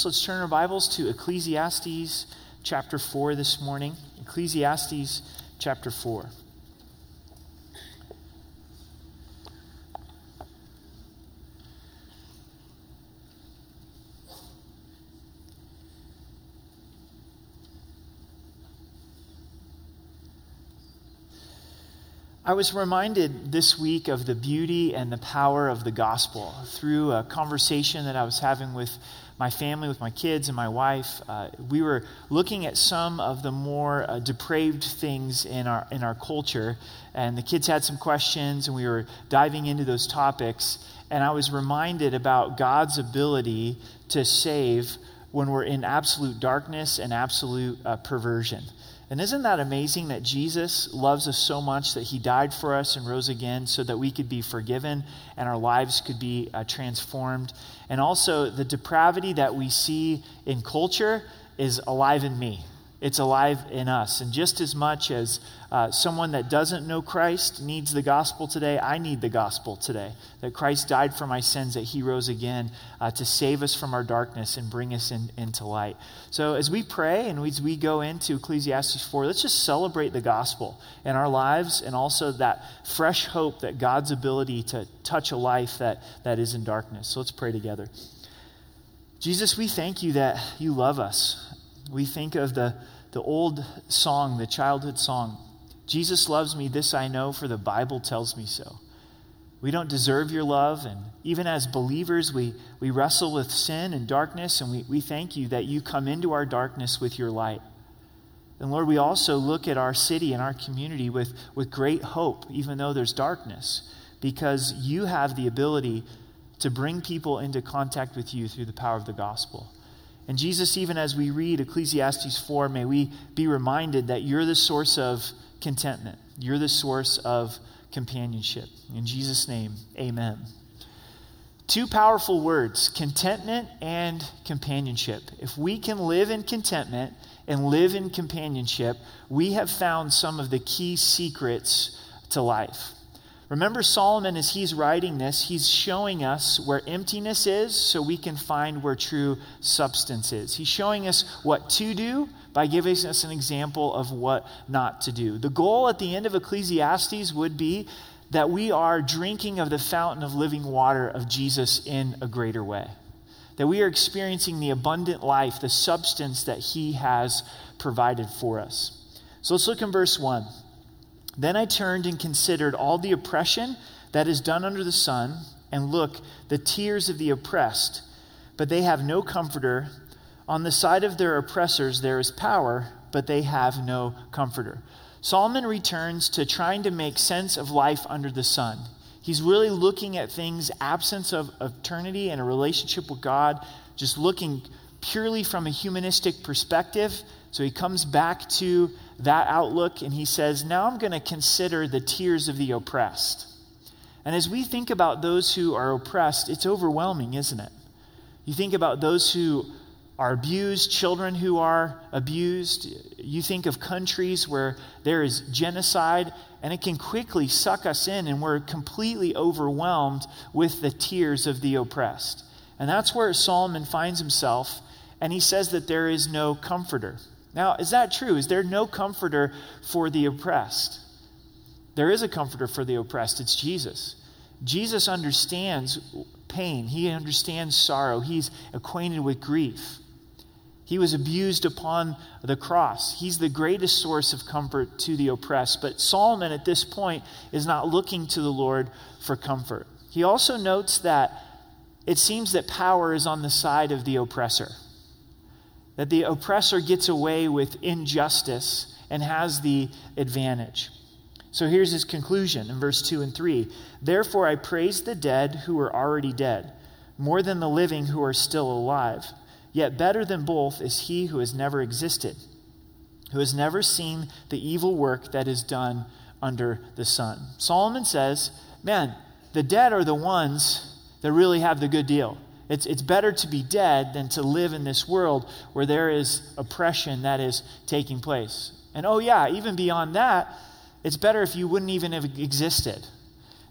So let's turn our Bibles to Ecclesiastes chapter 4 this morning. Ecclesiastes chapter 4. I was reminded this week of the beauty and the power of the gospel through a conversation that I was having with my family, with my kids and my wife. Uh, we were looking at some of the more uh, depraved things in our, in our culture, and the kids had some questions, and we were diving into those topics. And I was reminded about God's ability to save when we're in absolute darkness and absolute uh, perversion. And isn't that amazing that Jesus loves us so much that he died for us and rose again so that we could be forgiven and our lives could be uh, transformed? And also, the depravity that we see in culture is alive in me. It's alive in us. And just as much as uh, someone that doesn't know Christ needs the gospel today, I need the gospel today. That Christ died for my sins, that he rose again uh, to save us from our darkness and bring us in, into light. So as we pray and as we go into Ecclesiastes 4, let's just celebrate the gospel in our lives and also that fresh hope that God's ability to touch a life that, that is in darkness. So let's pray together. Jesus, we thank you that you love us we think of the, the old song, the childhood song Jesus loves me, this I know, for the Bible tells me so. We don't deserve your love, and even as believers, we, we wrestle with sin and darkness, and we, we thank you that you come into our darkness with your light. And Lord, we also look at our city and our community with, with great hope, even though there's darkness, because you have the ability to bring people into contact with you through the power of the gospel. And Jesus, even as we read Ecclesiastes 4, may we be reminded that you're the source of contentment, you're the source of companionship. In Jesus' name, amen. Two powerful words contentment and companionship. If we can live in contentment and live in companionship, we have found some of the key secrets to life. Remember, Solomon, as he's writing this, he's showing us where emptiness is so we can find where true substance is. He's showing us what to do by giving us an example of what not to do. The goal at the end of Ecclesiastes would be that we are drinking of the fountain of living water of Jesus in a greater way. That we are experiencing the abundant life, the substance that he has provided for us. So let's look in verse 1. Then I turned and considered all the oppression that is done under the sun, and look, the tears of the oppressed, but they have no comforter. On the side of their oppressors there is power, but they have no comforter. Solomon returns to trying to make sense of life under the sun. He's really looking at things, absence of eternity and a relationship with God, just looking purely from a humanistic perspective. So he comes back to that outlook and he says, Now I'm going to consider the tears of the oppressed. And as we think about those who are oppressed, it's overwhelming, isn't it? You think about those who are abused, children who are abused. You think of countries where there is genocide, and it can quickly suck us in, and we're completely overwhelmed with the tears of the oppressed. And that's where Solomon finds himself, and he says that there is no comforter. Now, is that true? Is there no comforter for the oppressed? There is a comforter for the oppressed. It's Jesus. Jesus understands pain, he understands sorrow, he's acquainted with grief. He was abused upon the cross. He's the greatest source of comfort to the oppressed. But Solomon at this point is not looking to the Lord for comfort. He also notes that it seems that power is on the side of the oppressor that the oppressor gets away with injustice and has the advantage. So here's his conclusion in verse 2 and 3 Therefore I praise the dead who are already dead, more than the living who are still alive. Yet better than both is he who has never existed, who has never seen the evil work that is done under the sun. Solomon says, Man, the dead are the ones that really have the good deal. It's, it's better to be dead than to live in this world where there is oppression that is taking place. And oh, yeah, even beyond that, it's better if you wouldn't even have existed.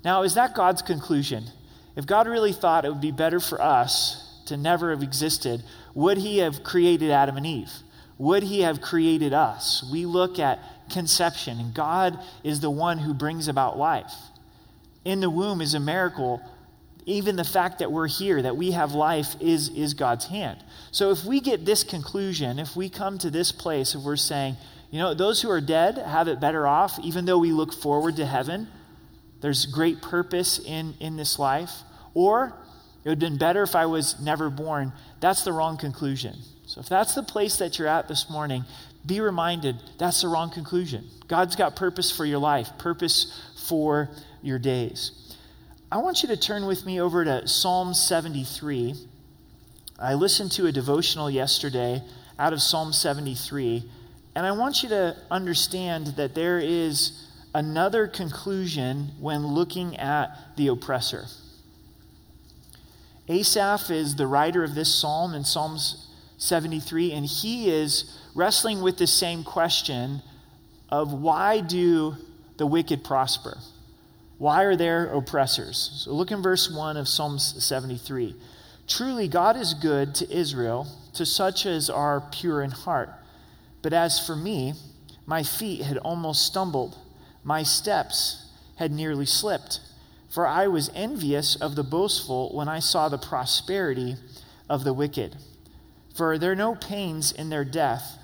Now, is that God's conclusion? If God really thought it would be better for us to never have existed, would he have created Adam and Eve? Would he have created us? We look at conception, and God is the one who brings about life. In the womb is a miracle. Even the fact that we're here, that we have life, is, is God's hand. So if we get this conclusion, if we come to this place of we're saying, you know, those who are dead have it better off, even though we look forward to heaven, there's great purpose in, in this life. Or it would have been better if I was never born. That's the wrong conclusion. So if that's the place that you're at this morning, be reminded that's the wrong conclusion. God's got purpose for your life, purpose for your days. I want you to turn with me over to Psalm 73. I listened to a devotional yesterday out of Psalm 73, and I want you to understand that there is another conclusion when looking at the oppressor. Asaph is the writer of this psalm in Psalms 73, and he is wrestling with the same question of why do the wicked prosper? Why are there oppressors? So look in verse 1 of Psalm 73. Truly, God is good to Israel, to such as are pure in heart. But as for me, my feet had almost stumbled, my steps had nearly slipped. For I was envious of the boastful when I saw the prosperity of the wicked. For there are no pains in their death,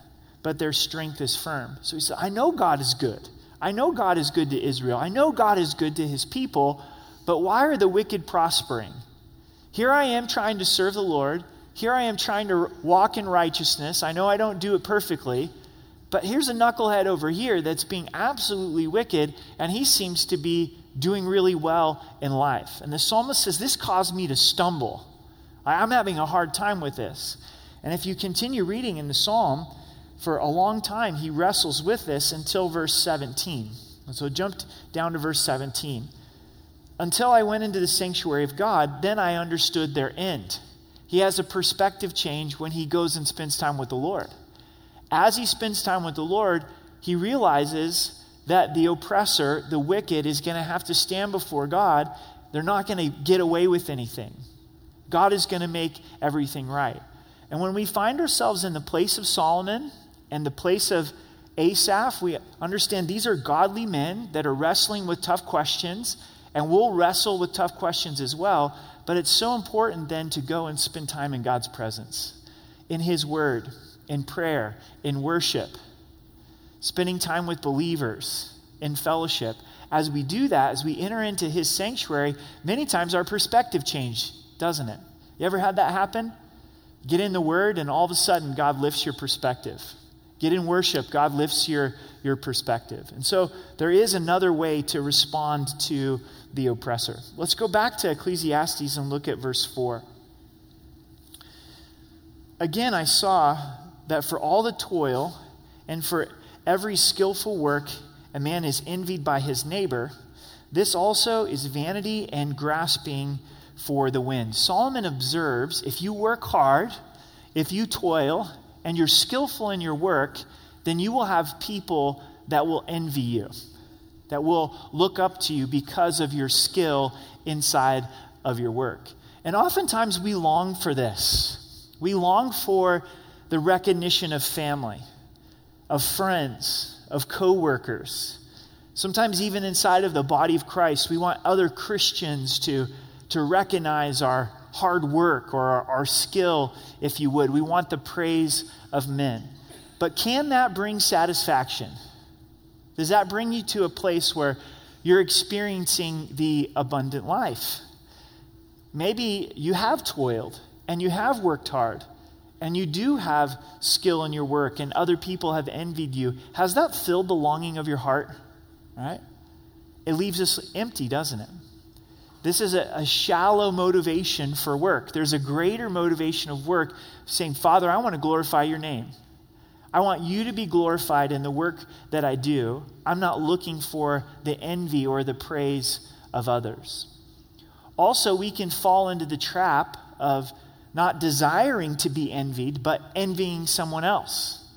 but their strength is firm. So he said, I know God is good. I know God is good to Israel. I know God is good to his people, but why are the wicked prospering? Here I am trying to serve the Lord. Here I am trying to walk in righteousness. I know I don't do it perfectly, but here's a knucklehead over here that's being absolutely wicked, and he seems to be doing really well in life. And the psalmist says, This caused me to stumble. I'm having a hard time with this. And if you continue reading in the psalm, for a long time he wrestles with this until verse 17. And so jumped down to verse 17. Until I went into the sanctuary of God, then I understood their end. He has a perspective change when he goes and spends time with the Lord. As he spends time with the Lord, he realizes that the oppressor, the wicked, is going to have to stand before God. They're not going to get away with anything. God is going to make everything right. And when we find ourselves in the place of Solomon and the place of Asaph, we understand these are godly men that are wrestling with tough questions, and we'll wrestle with tough questions as well. But it's so important then to go and spend time in God's presence, in His Word, in prayer, in worship spending time with believers in fellowship. As we do that, as we enter into his sanctuary, many times our perspective changes, doesn't it? You ever had that happen? Get in the word and all of a sudden God lifts your perspective. Get in worship, God lifts your, your perspective. And so there is another way to respond to the oppressor. Let's go back to Ecclesiastes and look at verse 4. Again, I saw that for all the toil and for every skillful work, a man is envied by his neighbor. This also is vanity and grasping for the wind. Solomon observes if you work hard, if you toil, and you're skillful in your work, then you will have people that will envy you, that will look up to you because of your skill inside of your work. And oftentimes we long for this. We long for the recognition of family of friends, of coworkers. Sometimes even inside of the body of Christ, we want other Christians to, to recognize our hard work or our, our skill, if you would. We want the praise of men. But can that bring satisfaction? Does that bring you to a place where you're experiencing the abundant life? Maybe you have toiled and you have worked hard and you do have skill in your work and other people have envied you, has that filled the longing of your heart? Right? It leaves us empty, doesn't it? This is a, a, shallow motivation for work. There's a greater motivation of work saying, Father, I want to glorify your name. I want you to be glorified in the work that I do. I'm not looking for the envy or the praise of others. Also, we can fall into the trap of not desiring to be envied, but envying someone else.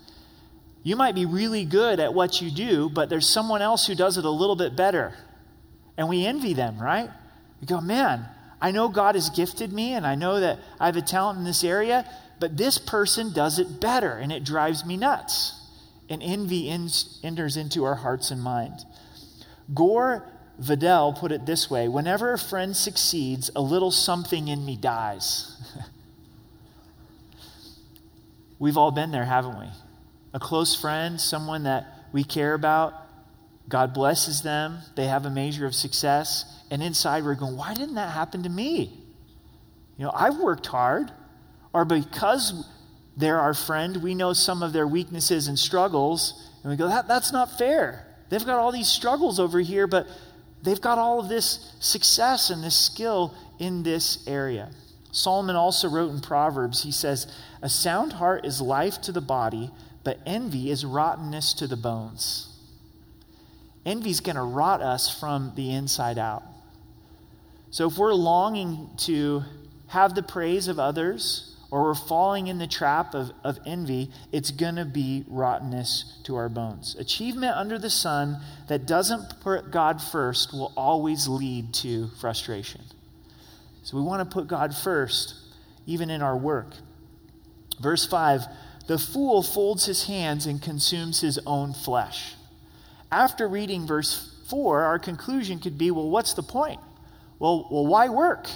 You might be really good at what you do, but there's someone else who does it a little bit better. And we envy them, right? We go, man, I know God has gifted me and I know that I have a talent in this area, but this person does it better and it drives me nuts. And envy enters into our hearts and mind. Gore Vidal put it this way Whenever a friend succeeds, a little something in me dies. We've all been there, haven't we? A close friend, someone that we care about, God blesses them, they have a measure of success, and inside we're going, why didn't that happen to me? You know, I've worked hard, or because they're our friend, we know some of their weaknesses and struggles, and we go, that, that's not fair. They've got all these struggles over here, but they've got all of this success and this skill in this area. Solomon also wrote in Proverbs, he says, A sound heart is life to the body, but envy is rottenness to the bones. Envy is going to rot us from the inside out. So if we're longing to have the praise of others, or we're falling in the trap of, of envy, it's going to be rottenness to our bones. Achievement under the sun that doesn't put God first will always lead to frustration. So we want to put God first, even in our work. Verse 5 The fool folds his hands and consumes his own flesh. After reading verse 4, our conclusion could be well, what's the point? Well, well why work?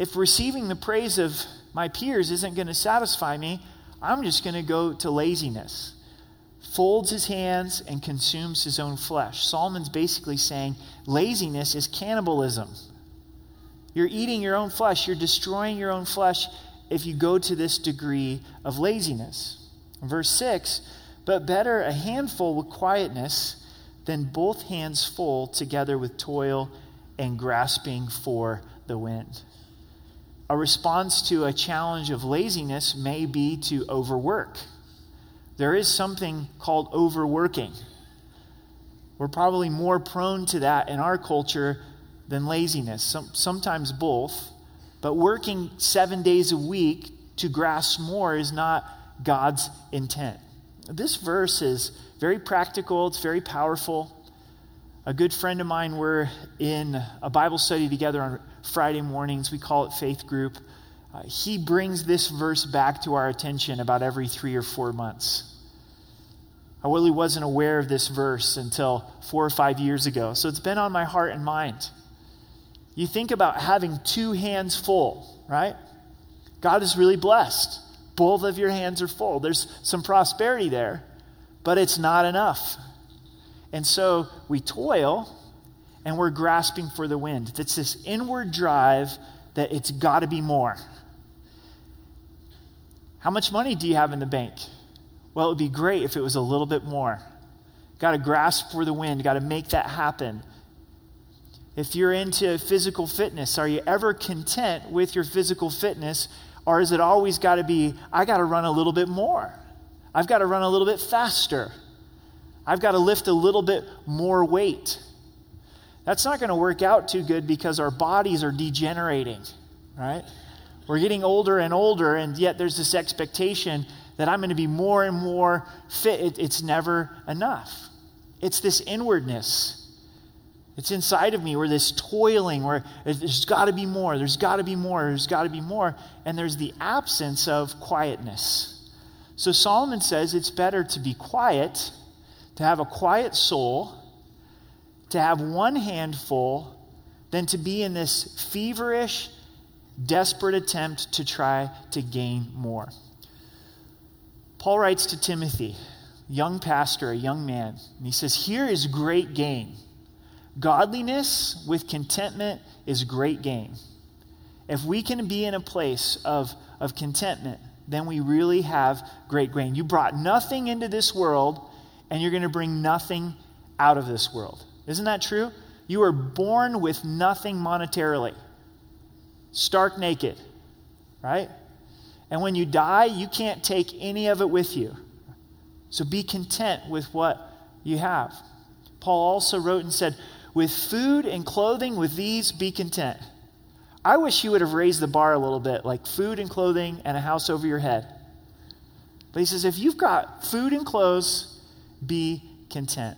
if receiving the praise of my peers isn't going to satisfy me, I'm just going to go to laziness. Folds his hands and consumes his own flesh. Solomon's basically saying laziness is cannibalism. You're eating your own flesh, you're destroying your own flesh if you go to this degree of laziness. Verse 6 But better a handful with quietness than both hands full together with toil and grasping for the wind. A response to a challenge of laziness may be to overwork. There is something called overworking. We're probably more prone to that in our culture than laziness, Some, sometimes both. But working seven days a week to grasp more is not God's intent. This verse is very practical, it's very powerful. A good friend of mine, we're in a Bible study together on Friday mornings. We call it Faith Group. Uh, he brings this verse back to our attention about every three or four months. I really wasn't aware of this verse until four or five years ago, so it's been on my heart and mind. You think about having two hands full, right? God is really blessed. Both of your hands are full. There's some prosperity there, but it's not enough. And so we toil and we're grasping for the wind. It's this inward drive that it's got to be more. How much money do you have in the bank? Well, it would be great if it was a little bit more. Got to grasp for the wind, got to make that happen. If you're into physical fitness, are you ever content with your physical fitness? Or is it always got to be, I got to run a little bit more? I've got to run a little bit faster. I've got to lift a little bit more weight. That's not going to work out too good because our bodies are degenerating, right? We're getting older and older, and yet there's this expectation that I'm going to be more and more fit. It, it's never enough. It's this inwardness. It's inside of me where this toiling, where there's got to be more, there's got to be more, there's got to be more, and there's the absence of quietness. So Solomon says it's better to be quiet, to have a quiet soul to have one handful than to be in this feverish, desperate attempt to try to gain more. Paul writes to Timothy, young pastor, a young man, and he says, Here is great gain. Godliness with contentment is great gain. If we can be in a place of, of contentment, then we really have great gain. You brought nothing into this world, and you're going to bring nothing out of this world. Isn't that true? You were born with nothing monetarily, stark naked, right? And when you die, you can't take any of it with you. So be content with what you have. Paul also wrote and said, With food and clothing, with these, be content. I wish you would have raised the bar a little bit, like food and clothing and a house over your head. But he says, if you've got food and clothes, be content.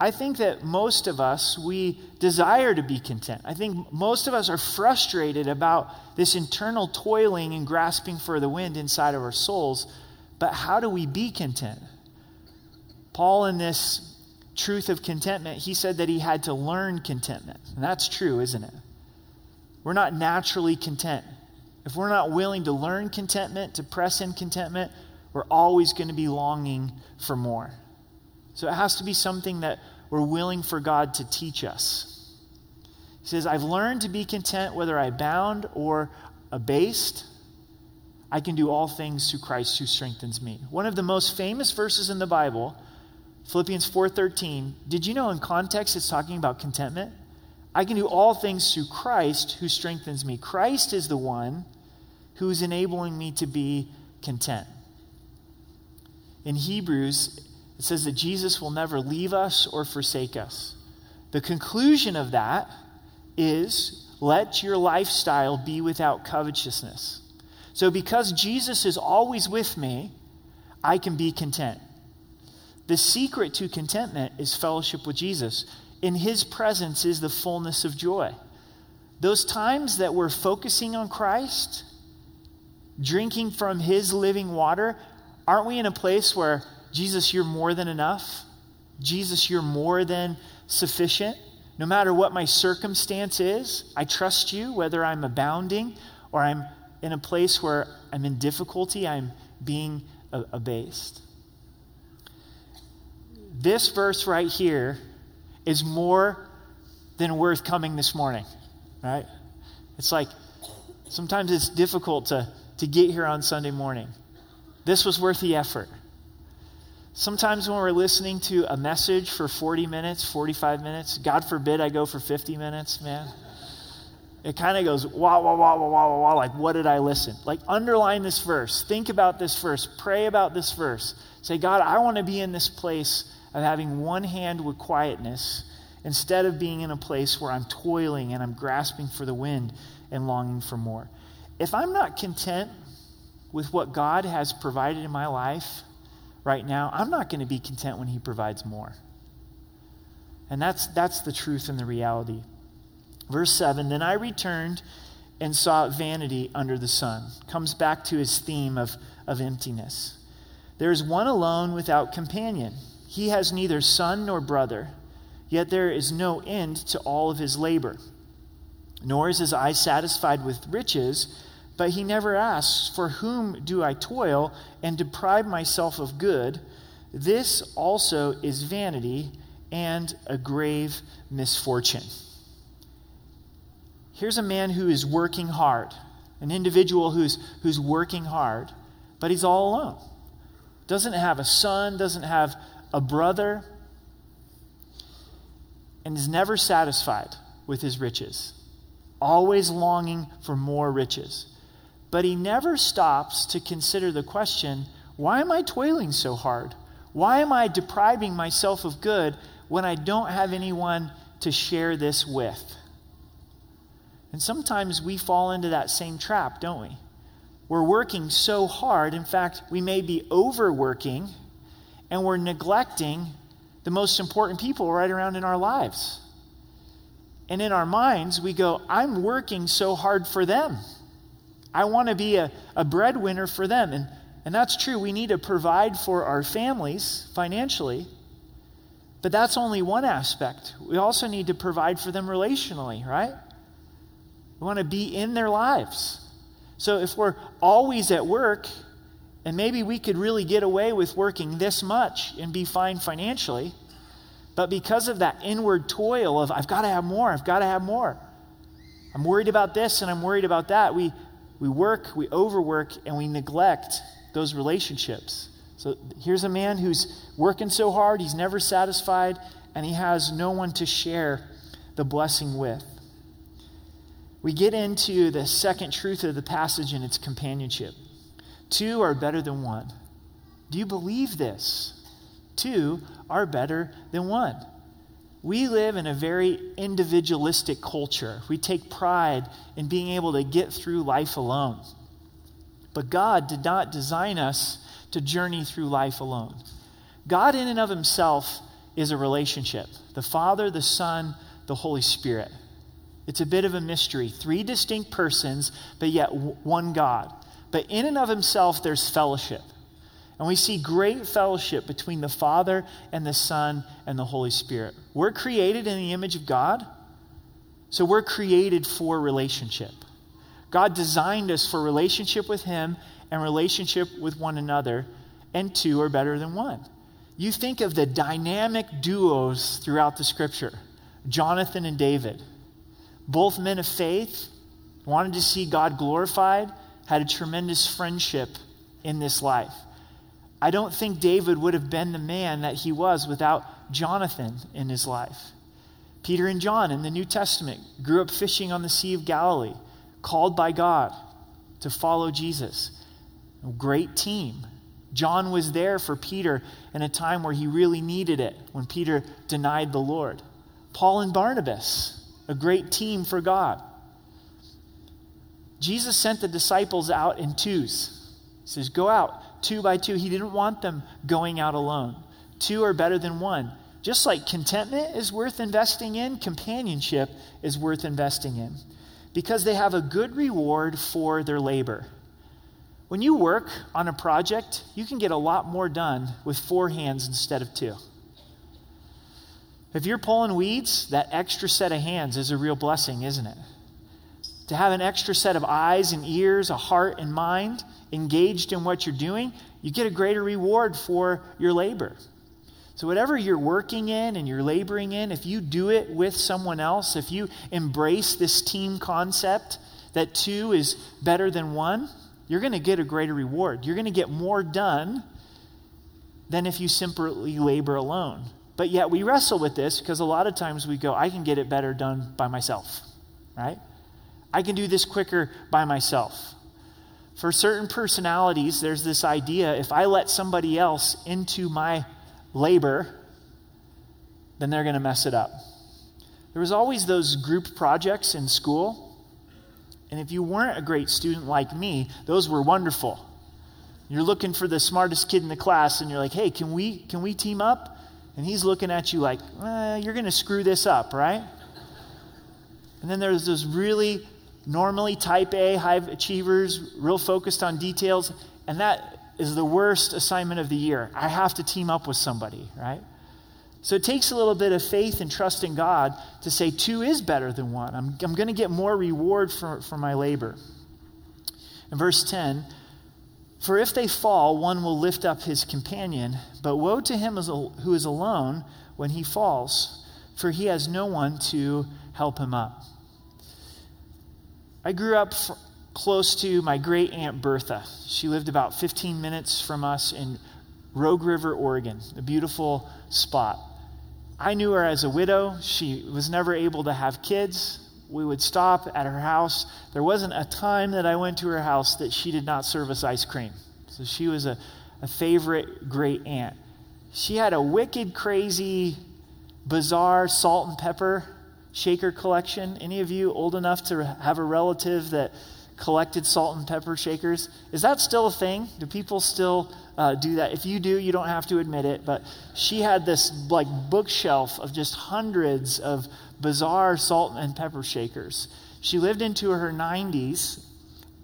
I think that most of us, we desire to be content. I think most of us are frustrated about this internal toiling and grasping for the wind inside of our souls. But how do we be content? Paul, in this truth of contentment, he said that he had to learn contentment. And that's true, isn't it? We're not naturally content. If we're not willing to learn contentment, to press in contentment, we're always going to be longing for more. So it has to be something that we're willing for God to teach us. He says, I've learned to be content whether I bound or abased. I can do all things through Christ who strengthens me. One of the most famous verses in the Bible, Philippians 4:13. Did you know in context it's talking about contentment? I can do all things through Christ who strengthens me. Christ is the one who is enabling me to be content. In Hebrews, it says that Jesus will never leave us or forsake us. The conclusion of that is let your lifestyle be without covetousness. So, because Jesus is always with me, I can be content. The secret to contentment is fellowship with Jesus. In his presence is the fullness of joy. Those times that we're focusing on Christ, drinking from his living water, aren't we in a place where Jesus, you're more than enough. Jesus, you're more than sufficient. No matter what my circumstance is, I trust you, whether I'm abounding or I'm in a place where I'm in difficulty, I'm being abased. This verse right here is more than worth coming this morning, right? It's like sometimes it's difficult to, to get here on Sunday morning. This was worth the effort. Sometimes when we're listening to a message for 40 minutes, 45 minutes, God forbid I go for 50 minutes, man. It kind of goes wah, wah, wah, wah, wah, wah, wah, like, what did I listen? Like, underline this verse. Think about this verse. Pray about this verse. Say, God, I want to be in this place of having one hand with quietness instead of being in a place where I'm toiling and I'm grasping for the wind and longing for more. If I'm not content with what God has provided in my life, right now, I'm not going to be content when He provides more. And that's, that's the truth and the reality. Verse 7 Then I returned and saw vanity under the sun. Comes back to his theme of, of emptiness. There is one alone without companion. He has neither son nor brother, yet there is no end to all of his labor. Nor is his eye satisfied with riches but he never asks, For whom do I toil and deprive myself of good? This also is vanity and a grave misfortune. Here's a man who is working hard, an individual who's, who's working hard, but he's all alone. Doesn't have a son, doesn't have a brother, and is never satisfied with his riches, always longing for more riches. But he never stops to consider the question why am I toiling so hard? Why am I depriving myself of good when I don't have anyone to share this with? And sometimes we fall into that same trap, don't we? We're working so hard. In fact, we may be overworking and we're neglecting the most important people right around in our lives. And in our minds, we go, I'm working so hard for them. I want to be a, a breadwinner for them. And, and that's true. We need to provide for our families financially. But that's only one aspect. We also need to provide for them relationally, right? We want to be in their lives. So if we're always at work, and maybe we could really get away with working this much and be fine financially, but because of that inward toil of, I've got to have more, I've got to have more. I'm worried about this and I'm worried about that. We, we work, we overwork, and we neglect those relationships. So here's a man who's working so hard, he's never satisfied, and he has no one to share the blessing with. We get into the second truth of the passage and its companionship. Two are better than one. Do you believe this? Two are better than one. We live in a very individualistic culture. We take pride in being able to get through life alone. But God did not design us to journey through life alone. God, in and of himself, is a relationship the Father, the Son, the Holy Spirit. It's a bit of a mystery. Three distinct persons, but yet one God. But in and of himself, there's fellowship. And we see great fellowship between the Father and the Son and the Holy Spirit. We're created in the image of God, so we're created for relationship. God designed us for relationship with Him and relationship with one another, and two are better than one. You think of the dynamic duos throughout the scripture Jonathan and David, both men of faith, wanted to see God glorified, had a tremendous friendship in this life. I don't think David would have been the man that he was without Jonathan in his life. Peter and John in the New Testament grew up fishing on the Sea of Galilee, called by God to follow Jesus. A great team. John was there for Peter in a time where he really needed it, when Peter denied the Lord. Paul and Barnabas, a great team for God. Jesus sent the disciples out in twos. He says, Go out two by two. He didn't want them going out alone. Two are better than one. Just like contentment is worth investing in, companionship is worth investing in because they have a good reward for their labor. When you work on a project, you can get a lot more done with four hands instead of two. If you're pulling weeds, that extra set of hands is a real blessing, isn't it? To have an extra set of eyes and ears, a heart and mind engaged in what you're doing, you get a greater reward for your labor. So, whatever you're working in and you're laboring in, if you do it with someone else, if you embrace this team concept that two is better than one, you're going to get a greater reward. You're going to get more done than if you simply labor alone. But yet we wrestle with this because a lot of times we go, I can get it better done by myself, right? I can do this quicker by myself. For certain personalities, there's this idea if I let somebody else into my labor, then they're going to mess it up. There was always those group projects in school. And if you weren't a great student like me, those were wonderful. You're looking for the smartest kid in the class and you're like, "Hey, can we can we team up?" And he's looking at you like, eh, you're going to screw this up, right? And then there's those really normally type A, high achievers, real focused on details. And that is the worst assignment of the year. I have to team up with somebody, right? So it takes a little bit of faith and trust in God to say two is better than one. I'm, I'm going to get more reward for, for my labor. In verse 10, for if they fall, one will lift up his companion, but woe to him who is alone when he falls, for he has no one to help him up. I grew up close to my great aunt Bertha. She lived about 15 minutes from us in Rogue River, Oregon, a beautiful spot. I knew her as a widow. She was never able to have kids. We would stop at her house. There wasn't a time that I went to her house that she did not serve us ice cream. So she was a, a favorite great aunt. She had a wicked, crazy, bizarre salt and pepper shaker collection. Any of you old enough to have a relative that collected salt and pepper shakers? Is that still a thing? Do people still uh, do that? If you do, you don't have to admit it. But she had this like bookshelf of just hundreds of bizarre salt and pepper shakers. She lived into her 90s,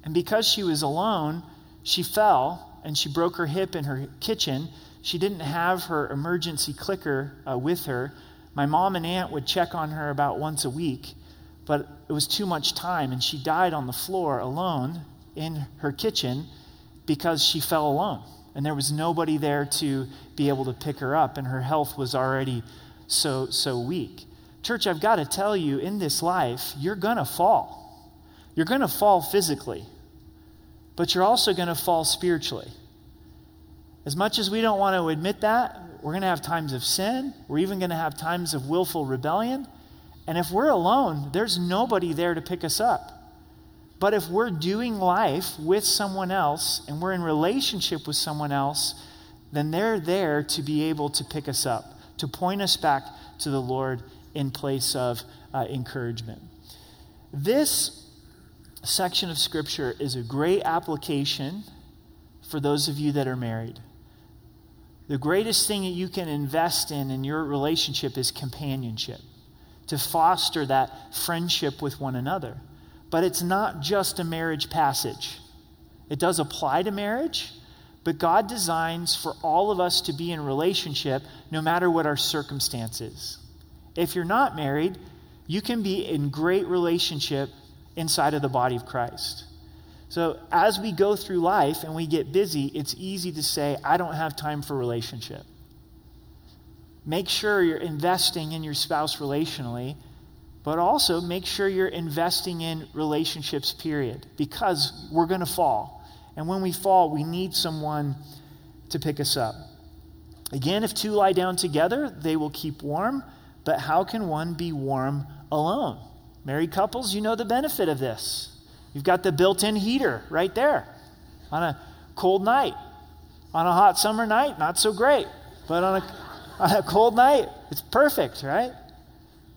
and because she was alone, she fell and she broke her hip in her kitchen. She didn't have her emergency clicker uh, with her. My mom and aunt would check on her about once a week, but it was too much time, and she died on the floor alone in her kitchen because she fell alone. And there was nobody there to be able to pick her up, and her health was already so, so weak. Church, I've got to tell you, in this life, you're going to fall. You're going to fall physically, but you're also going to fall spiritually. As much as we don't want to admit that, we're going to have times of sin. We're even going to have times of willful rebellion. And if we're alone, there's nobody there to pick us up. But if we're doing life with someone else and we're in relationship with someone else, then they're there to be able to pick us up, to point us back to the Lord in place of uh, encouragement. This section of Scripture is a great application for those of you that are married. The greatest thing that you can invest in in your relationship is companionship, to foster that friendship with one another. But it's not just a marriage passage. It does apply to marriage, but God designs for all of us to be in relationship no matter what our circumstances. If you're not married, you can be in great relationship inside of the body of Christ. So, as we go through life and we get busy, it's easy to say, I don't have time for relationship. Make sure you're investing in your spouse relationally, but also make sure you're investing in relationships, period, because we're going to fall. And when we fall, we need someone to pick us up. Again, if two lie down together, they will keep warm, but how can one be warm alone? Married couples, you know the benefit of this. You've got the built in heater right there on a cold night. On a hot summer night, not so great. But on a, on a cold night, it's perfect, right?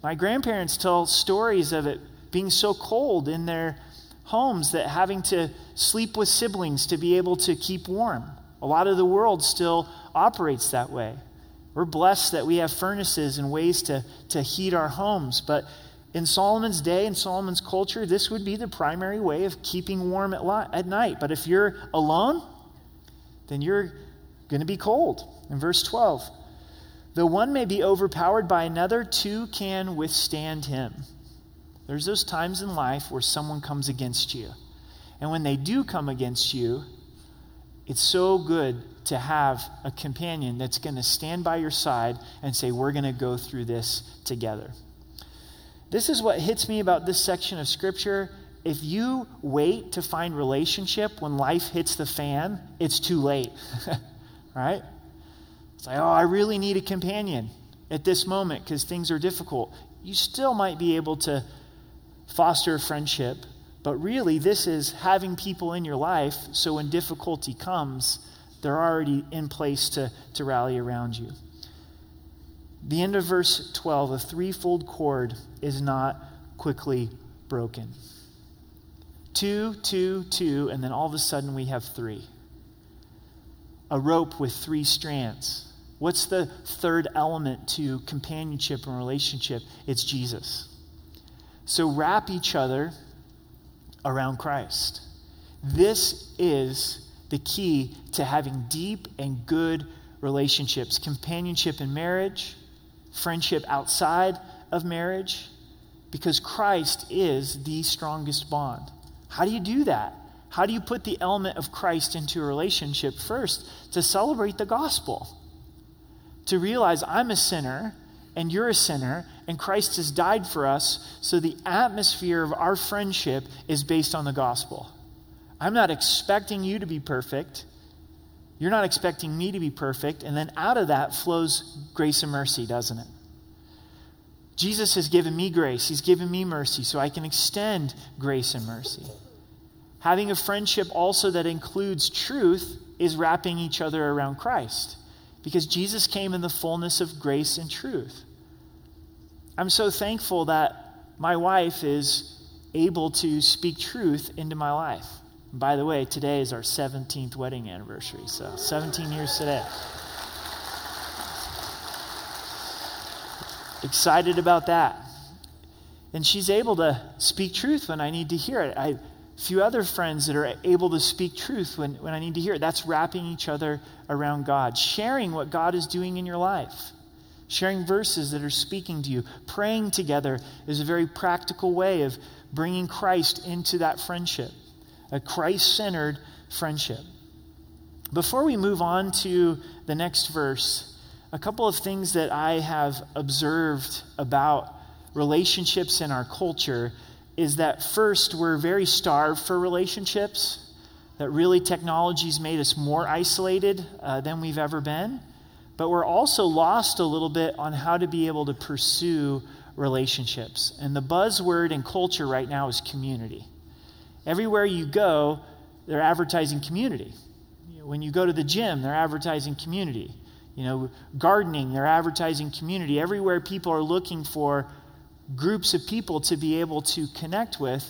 My grandparents tell stories of it being so cold in their homes that having to sleep with siblings to be able to keep warm. A lot of the world still operates that way. We're blessed that we have furnaces and ways to, to heat our homes, but in Solomon's day, in Solomon's culture, this would be the primary way of keeping warm at, li- at night. But if you're alone, then you're going to be cold. In verse 12, though one may be overpowered by another, two can withstand him. There's those times in life where someone comes against you. And when they do come against you, it's so good to have a companion that's going to stand by your side and say, We're going to go through this together. This is what hits me about this section of Scripture. If you wait to find relationship when life hits the fan, it's too late. right? It's like, oh, I really need a companion at this moment because things are difficult. You still might be able to foster a friendship, but really, this is having people in your life so when difficulty comes, they're already in place to, to rally around you. The end of verse 12, a threefold cord is not quickly broken. Two, two, two, and then all of a sudden we have three. A rope with three strands. What's the third element to companionship and relationship? It's Jesus. So wrap each other around Christ. This is the key to having deep and good relationships, companionship in marriage, friendship outside of marriage because Christ is the strongest bond. How do you do that? How do you put the element of Christ into a relationship? First, to celebrate the gospel, to realize I'm a sinner and you're a sinner, and Christ has died for us, so the atmosphere of our friendship is based on the gospel. I'm not expecting you to be perfect. You're not expecting me to be perfect. And then out of that flows grace and mercy, doesn't it? Jesus has given me grace. He's given me mercy, so I can extend grace and mercy. Having a friendship also that includes truth is wrapping each other around Christ because Jesus came in the fullness of grace and truth. I'm so thankful that my wife is able to speak truth into my life. By the way, today is our 17th wedding anniversary, so 17 years today. Excited about that. And she's able to speak truth when I need to hear it. I have a few other friends that are able to speak truth when, when I need to hear it. That's wrapping each other around God, sharing what God is doing in your life, sharing verses that are speaking to you. Praying together is a very practical way of bringing Christ into that friendship a Christ centered friendship. Before we move on to the next verse, a couple of things that I have observed about relationships in our culture is that first, we're very starved for relationships, that really technology's made us more isolated uh, than we've ever been. But we're also lost a little bit on how to be able to pursue relationships. And the buzzword in culture right now is community. Everywhere you go, they're advertising community. When you go to the gym, they're advertising community. You know, gardening, they're advertising community. Everywhere people are looking for groups of people to be able to connect with.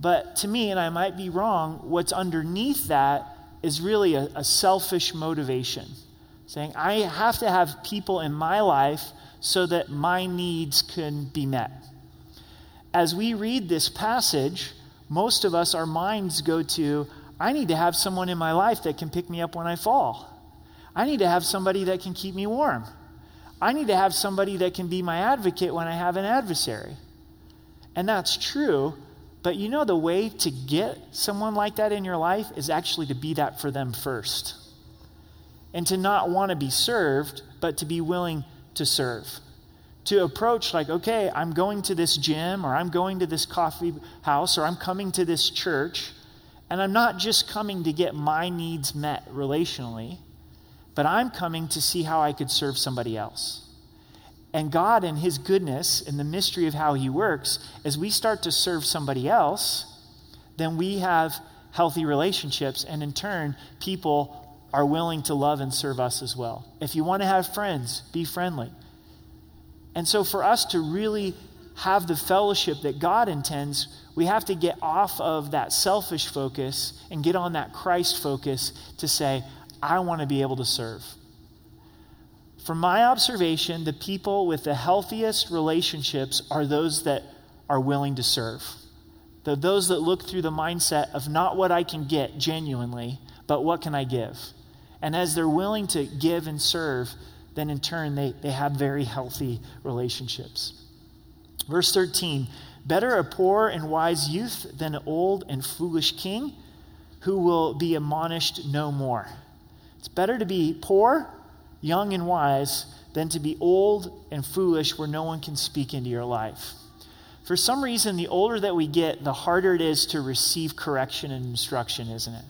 But to me, and I might be wrong, what's underneath that is really a, a selfish motivation saying, I have to have people in my life so that my needs can be met. As we read this passage, most of us, our minds go to, I need to have someone in my life that can pick me up when I fall. I need to have somebody that can keep me warm. I need to have somebody that can be my advocate when I have an adversary. And that's true, but you know the way to get someone like that in your life is actually to be that for them first. And to not want to be served, but to be willing to serve. To approach, like, okay, I'm going to this gym, or I'm going to this coffee house, or I'm coming to this church, and I'm not just coming to get my needs met relationally, but I'm coming to see how I could serve somebody else. And God, in His goodness and the mystery of how He works, as we start to serve somebody else, then we have healthy relationships, and in turn, people are willing to love and serve us as well. If you want to have friends, be friendly. And so, for us to really have the fellowship that God intends, we have to get off of that selfish focus and get on that Christ focus to say, I want to be able to serve. From my observation, the people with the healthiest relationships are those that are willing to serve. They're those that look through the mindset of not what I can get genuinely, but what can I give. And as they're willing to give and serve, then in turn they, they have very healthy relationships. Verse 13 Better a poor and wise youth than an old and foolish king who will be admonished no more. It's better to be poor young and wise, than to be old and foolish where no one can speak into your life. For some reason, the older that we get, the harder it is to receive correction and instruction, isn't it?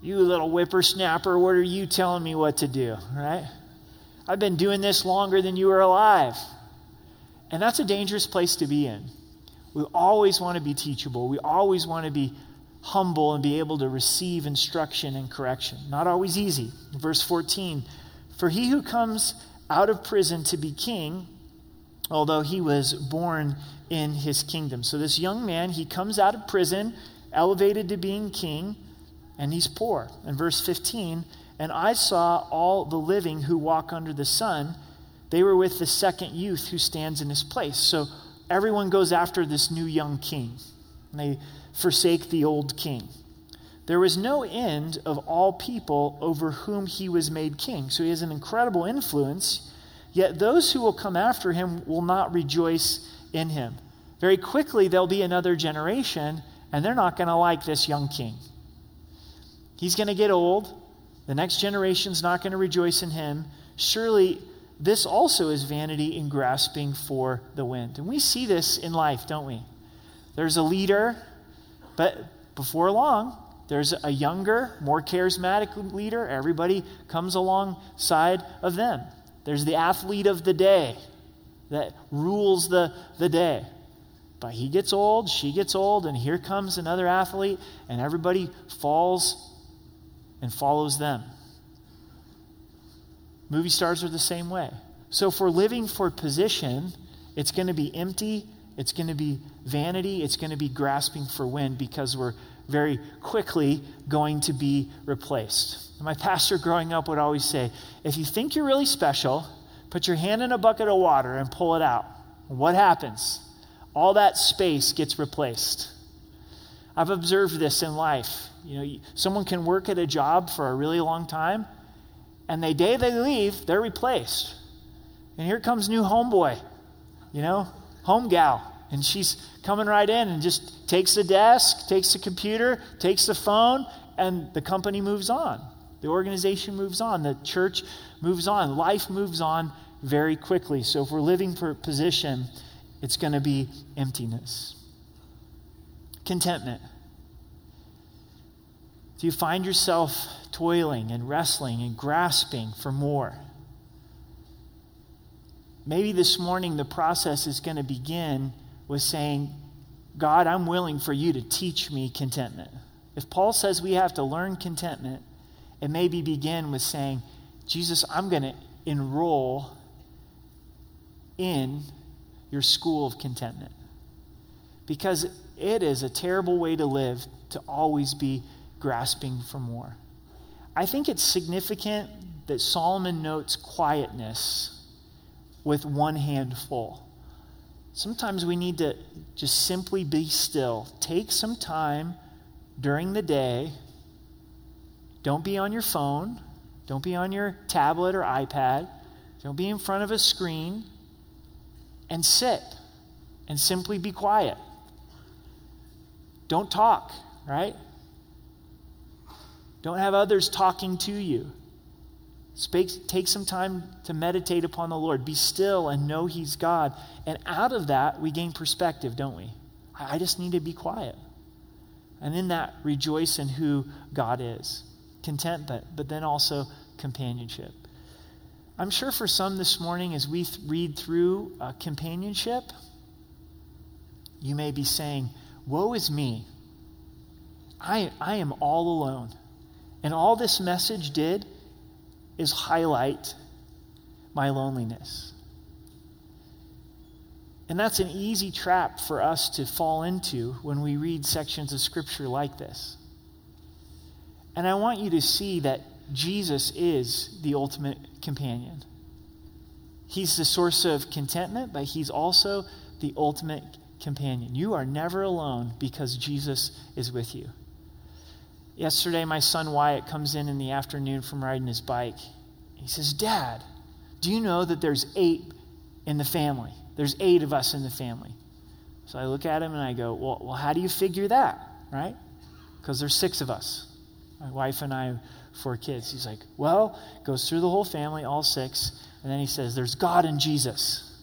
You little whippersnapper, what are you telling me what to do, right? I've been doing this longer than you were alive. And that's a dangerous place to be in. We always want to be teachable. We always want to be humble and be able to receive instruction and correction. Not always easy. Verse 14 For he who comes out of prison to be king, although he was born in his kingdom. So this young man, he comes out of prison, elevated to being king, and he's poor. In verse 15, and I saw all the living who walk under the sun. They were with the second youth who stands in his place. So everyone goes after this new young king. And they forsake the old king. There was no end of all people over whom he was made king. So he has an incredible influence, yet those who will come after him will not rejoice in him. Very quickly, there'll be another generation, and they're not going to like this young king. He's going to get old. The next generation's not going to rejoice in him. Surely, this also is vanity in grasping for the wind. And we see this in life, don't we? There's a leader but before long, there's a younger, more charismatic leader. Everybody comes alongside of them. There's the athlete of the day that rules the, the day. But he gets old, she gets old, and here comes another athlete, and everybody falls and follows them. Movie stars are the same way. So if we're living for position, it's going to be empty it's going to be vanity. It's going to be grasping for wind because we're very quickly going to be replaced. My pastor growing up would always say if you think you're really special, put your hand in a bucket of water and pull it out. What happens? All that space gets replaced. I've observed this in life. You know, someone can work at a job for a really long time, and the day they leave, they're replaced. And here comes new homeboy. You know, home gal. And she's coming right in and just takes the desk, takes the computer, takes the phone, and the company moves on. The organization moves on. The church moves on. Life moves on very quickly. So if we're living for position, it's going to be emptiness. Contentment. Do you find yourself toiling and wrestling and grasping for more? Maybe this morning the process is going to begin with saying, God, I'm willing for you to teach me contentment. If Paul says we have to learn contentment, it maybe begin with saying, Jesus, I'm going to enroll in your school of contentment. Because it is a terrible way to live to always be grasping for more. I think it's significant that Solomon notes quietness with one hand full. Sometimes we need to just simply be still. Take some time during the day. Don't be on your phone. Don't be on your tablet or iPad. Don't be in front of a screen. And sit and simply be quiet. Don't talk, right? Don't have others talking to you. Speak, take some time to meditate upon the Lord. Be still and know He's God. And out of that, we gain perspective, don't we? I just need to be quiet. And in that, rejoice in who God is. Contentment, but then also companionship. I'm sure for some this morning, as we th- read through uh, companionship, you may be saying, Woe is me. I, I am all alone. And all this message did is highlight my loneliness. And that's an easy trap for us to fall into when we read sections of Scripture like this. And I want you to see that Jesus is the ultimate companion. He's the source of contentment, but He's also the ultimate companion. You are never alone because Jesus is with you. Yesterday, my son Wyatt comes in in the afternoon from riding his bike. He says, Dad, do you know that there's eight in the family? There's eight of us in the family. So I look at him and I go, Well, well how do you figure that? Right? Because there's six of us. My wife and I, four kids. He's like, Well, goes through the whole family, all six. And then he says, There's God and Jesus.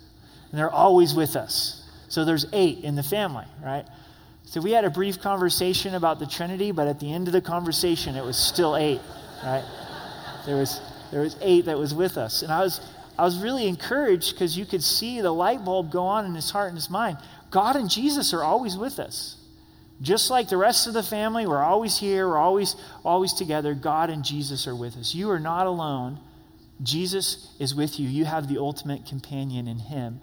And they're always with us. So there's eight in the family, right? So we had a brief conversation about the Trinity, but at the end of the conversation, it was still eight, right? There was, there was eight that was with us. And I was, I was really encouraged because you could see the light bulb go on in his heart and his mind. God and Jesus are always with us. Just like the rest of the family, we're always here, we're always, always together. God and Jesus are with us. You are not alone. Jesus is with you. You have the ultimate companion in him.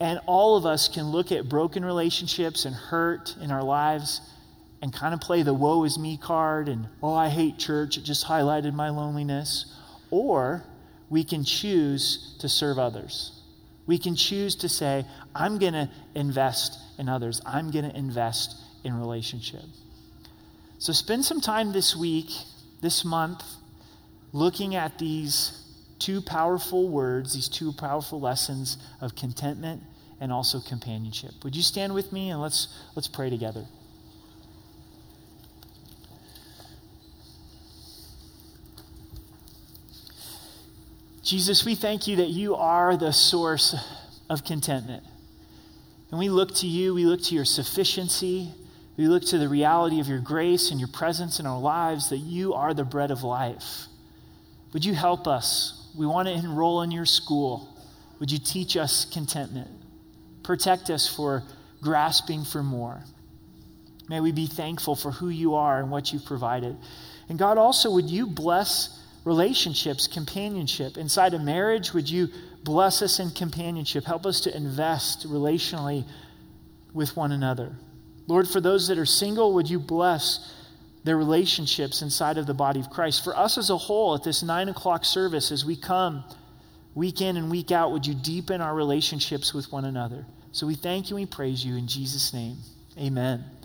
And all of us can look at broken relationships and hurt in our lives and kind of play the woe is me card and, oh, I hate church. It just highlighted my loneliness. Or we can choose to serve others. We can choose to say, I'm going to invest in others, I'm going to invest in relationship. So spend some time this week, this month, looking at these two powerful words, these two powerful lessons of contentment and also companionship. Would you stand with me and let's let's pray together. Jesus, we thank you that you are the source of contentment. And we look to you, we look to your sufficiency, we look to the reality of your grace and your presence in our lives, that you are the bread of life. Would you help us we want to enroll in your school. Would you teach us contentment? Protect us for grasping for more. May we be thankful for who you are and what you've provided. And God, also, would you bless relationships, companionship? Inside a marriage, would you bless us in companionship? Help us to invest relationally with one another. Lord, for those that are single, would you bless their relationships inside of the body of Christ. For us as a whole, at this nine o'clock service, as we come week in and week out, would you deepen our relationships with one another? So we thank you and we praise you in Jesus' name. Amen.